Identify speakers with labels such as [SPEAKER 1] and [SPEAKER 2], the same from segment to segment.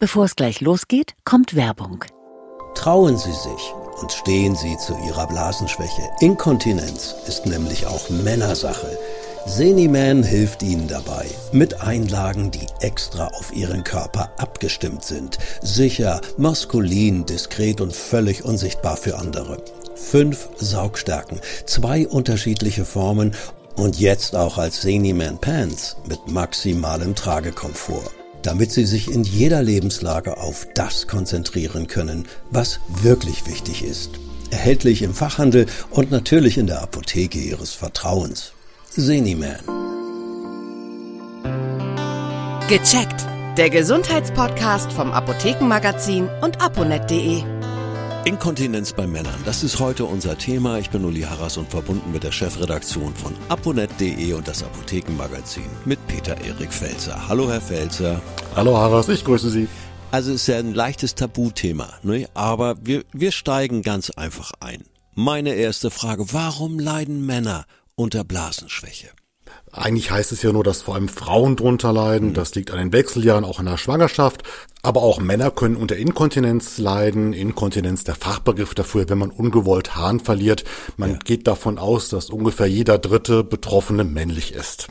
[SPEAKER 1] Bevor es gleich losgeht, kommt Werbung.
[SPEAKER 2] Trauen Sie sich und stehen Sie zu Ihrer Blasenschwäche. Inkontinenz ist nämlich auch Männersache. Seniman hilft Ihnen dabei mit Einlagen, die extra auf Ihren Körper abgestimmt sind. Sicher, maskulin, diskret und völlig unsichtbar für andere. Fünf Saugstärken, zwei unterschiedliche Formen und jetzt auch als Seniman Pants mit maximalem Tragekomfort damit sie sich in jeder Lebenslage auf das konzentrieren können, was wirklich wichtig ist. Erhältlich im Fachhandel und natürlich in der Apotheke Ihres Vertrauens. Seniman.
[SPEAKER 1] Gecheckt. Der Gesundheitspodcast vom Apothekenmagazin und aponet.de.
[SPEAKER 2] Inkontinenz bei Männern, das ist heute unser Thema. Ich bin Uli Harras und verbunden mit der Chefredaktion von aponet.de und das Apothekenmagazin mit Peter Erik Felzer. Hallo Herr Felzer.
[SPEAKER 3] Hallo Harras, ich grüße Sie.
[SPEAKER 2] Also es ist ja ein leichtes Tabuthema, ne? aber wir, wir steigen ganz einfach ein. Meine erste Frage, warum leiden Männer unter Blasenschwäche?
[SPEAKER 3] Eigentlich heißt es ja nur, dass vor allem Frauen drunter leiden. Das liegt an den Wechseljahren, auch in der Schwangerschaft. Aber auch Männer können unter Inkontinenz leiden. Inkontinenz, der Fachbegriff dafür, wenn man ungewollt Hahn verliert. Man ja. geht davon aus, dass ungefähr jeder dritte Betroffene männlich ist.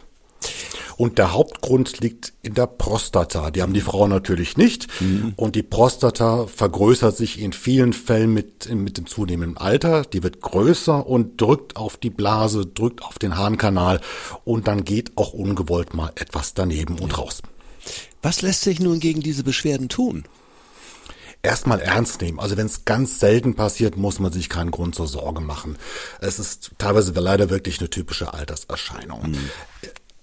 [SPEAKER 3] Und der Hauptgrund liegt in der Prostata. Die haben die Frauen natürlich nicht. Mhm. Und die Prostata vergrößert sich in vielen Fällen mit, mit dem zunehmenden Alter. Die wird größer und drückt auf die Blase, drückt auf den Harnkanal. Und dann geht auch ungewollt mal etwas daneben und raus.
[SPEAKER 2] Was lässt sich nun gegen diese Beschwerden tun?
[SPEAKER 3] erstmal ernst nehmen. Also wenn es ganz selten passiert, muss man sich keinen Grund zur Sorge machen. Es ist teilweise leider wirklich eine typische Alterserscheinung. Mhm.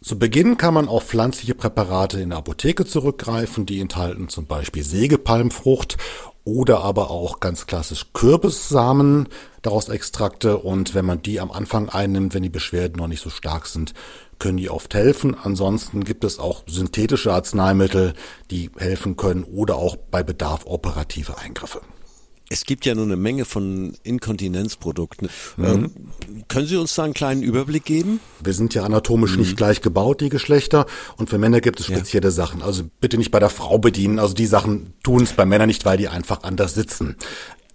[SPEAKER 3] Zu Beginn kann man auf pflanzliche Präparate in der Apotheke zurückgreifen, die enthalten zum Beispiel Sägepalmfrucht oder aber auch ganz klassisch Kürbissamen, daraus Extrakte und wenn man die am Anfang einnimmt, wenn die Beschwerden noch nicht so stark sind, können die oft helfen. Ansonsten gibt es auch synthetische Arzneimittel, die helfen können oder auch bei Bedarf operative Eingriffe.
[SPEAKER 2] Es gibt ja nur eine Menge von Inkontinenzprodukten. Mhm. Ähm, können Sie uns da einen kleinen Überblick geben?
[SPEAKER 3] Wir sind ja anatomisch mhm. nicht gleich gebaut, die Geschlechter. Und für Männer gibt es spezielle ja. Sachen. Also bitte nicht bei der Frau bedienen. Also die Sachen tun es bei Männern nicht, weil die einfach anders sitzen.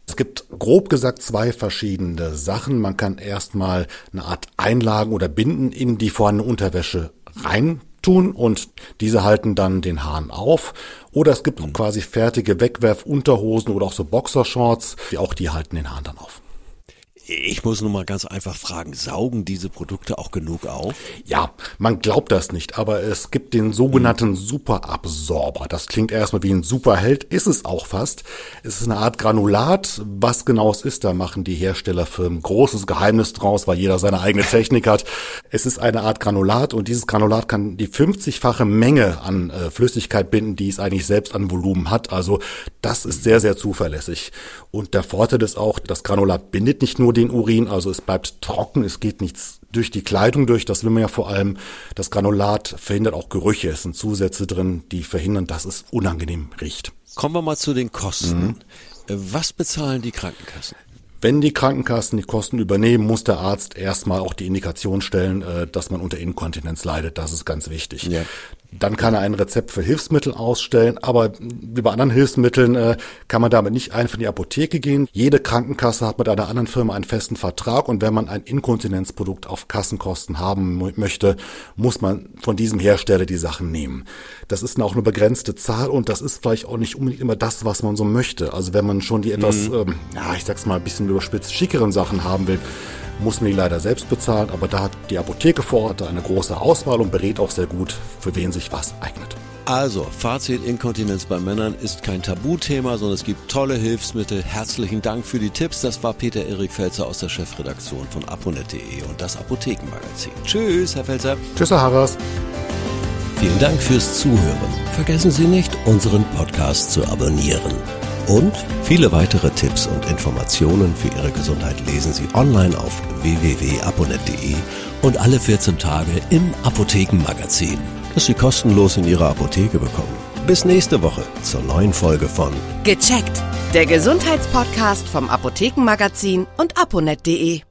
[SPEAKER 3] Es gibt grob gesagt zwei verschiedene Sachen. Man kann erstmal eine Art Einlagen oder Binden in die vorhandene Unterwäsche rein tun und diese halten dann den Hahn auf. Oder es gibt mhm. quasi fertige Wegwerfunterhosen oder auch so Boxershorts, die auch die halten den Hahn dann auf.
[SPEAKER 2] Ich muss nun mal ganz einfach fragen, saugen diese Produkte auch genug auf?
[SPEAKER 3] Ja, man glaubt das nicht, aber es gibt den sogenannten Superabsorber. Das klingt erstmal wie ein Superheld, ist es auch fast. Es ist eine Art Granulat. Was genau es ist, da machen die Herstellerfirmen großes Geheimnis draus, weil jeder seine eigene Technik hat. Es ist eine Art Granulat und dieses Granulat kann die 50-fache Menge an äh, Flüssigkeit binden, die es eigentlich selbst an Volumen hat. Also das ist sehr, sehr zuverlässig. Und der Vorteil ist auch, das Granulat bindet nicht nur den Urin, also es bleibt trocken, es geht nichts durch die Kleidung durch, das will man ja vor allem. Das Granulat verhindert auch Gerüche, es sind Zusätze drin, die verhindern, dass es unangenehm riecht.
[SPEAKER 2] Kommen wir mal zu den Kosten. Mhm. Was bezahlen die Krankenkassen?
[SPEAKER 3] Wenn die Krankenkassen die Kosten übernehmen, muss der Arzt erstmal auch die Indikation stellen, äh, dass man unter Inkontinenz leidet. Das ist ganz wichtig. Ja. Dann kann er ein Rezept für Hilfsmittel ausstellen, aber wie bei anderen Hilfsmitteln äh, kann man damit nicht einfach in die Apotheke gehen. Jede Krankenkasse hat mit einer anderen Firma einen festen Vertrag und wenn man ein Inkontinenzprodukt auf Kassenkosten haben möchte, muss man von diesem Hersteller die Sachen nehmen. Das ist auch eine begrenzte Zahl und das ist vielleicht auch nicht unbedingt immer das, was man so möchte. Also wenn man schon die etwas, mhm. ähm, ja, ich sag's mal, ein bisschen überspitzt schickeren Sachen haben will, muss man die leider selbst bezahlen, aber da hat die Apotheke vor Ort eine große Auswahl und berät auch sehr gut, für wen sich was eignet.
[SPEAKER 2] Also, Fazit Inkontinenz bei Männern ist kein Tabuthema, sondern es gibt tolle Hilfsmittel. Herzlichen Dank für die Tipps. Das war Peter Erik Felzer aus der Chefredaktion von aponet.de und das Apothekenmagazin. Tschüss, Herr Felzer.
[SPEAKER 3] Tschüss, Herr Harras.
[SPEAKER 2] Vielen Dank fürs Zuhören. Vergessen Sie nicht, unseren Podcast zu abonnieren. Und viele weitere Tipps und Informationen für Ihre Gesundheit lesen Sie online auf www.aponet.de und alle 14 Tage im Apothekenmagazin, das Sie kostenlos in Ihrer Apotheke bekommen. Bis nächste Woche zur neuen Folge von
[SPEAKER 1] Gecheckt, der Gesundheitspodcast vom Apothekenmagazin und aponet.de.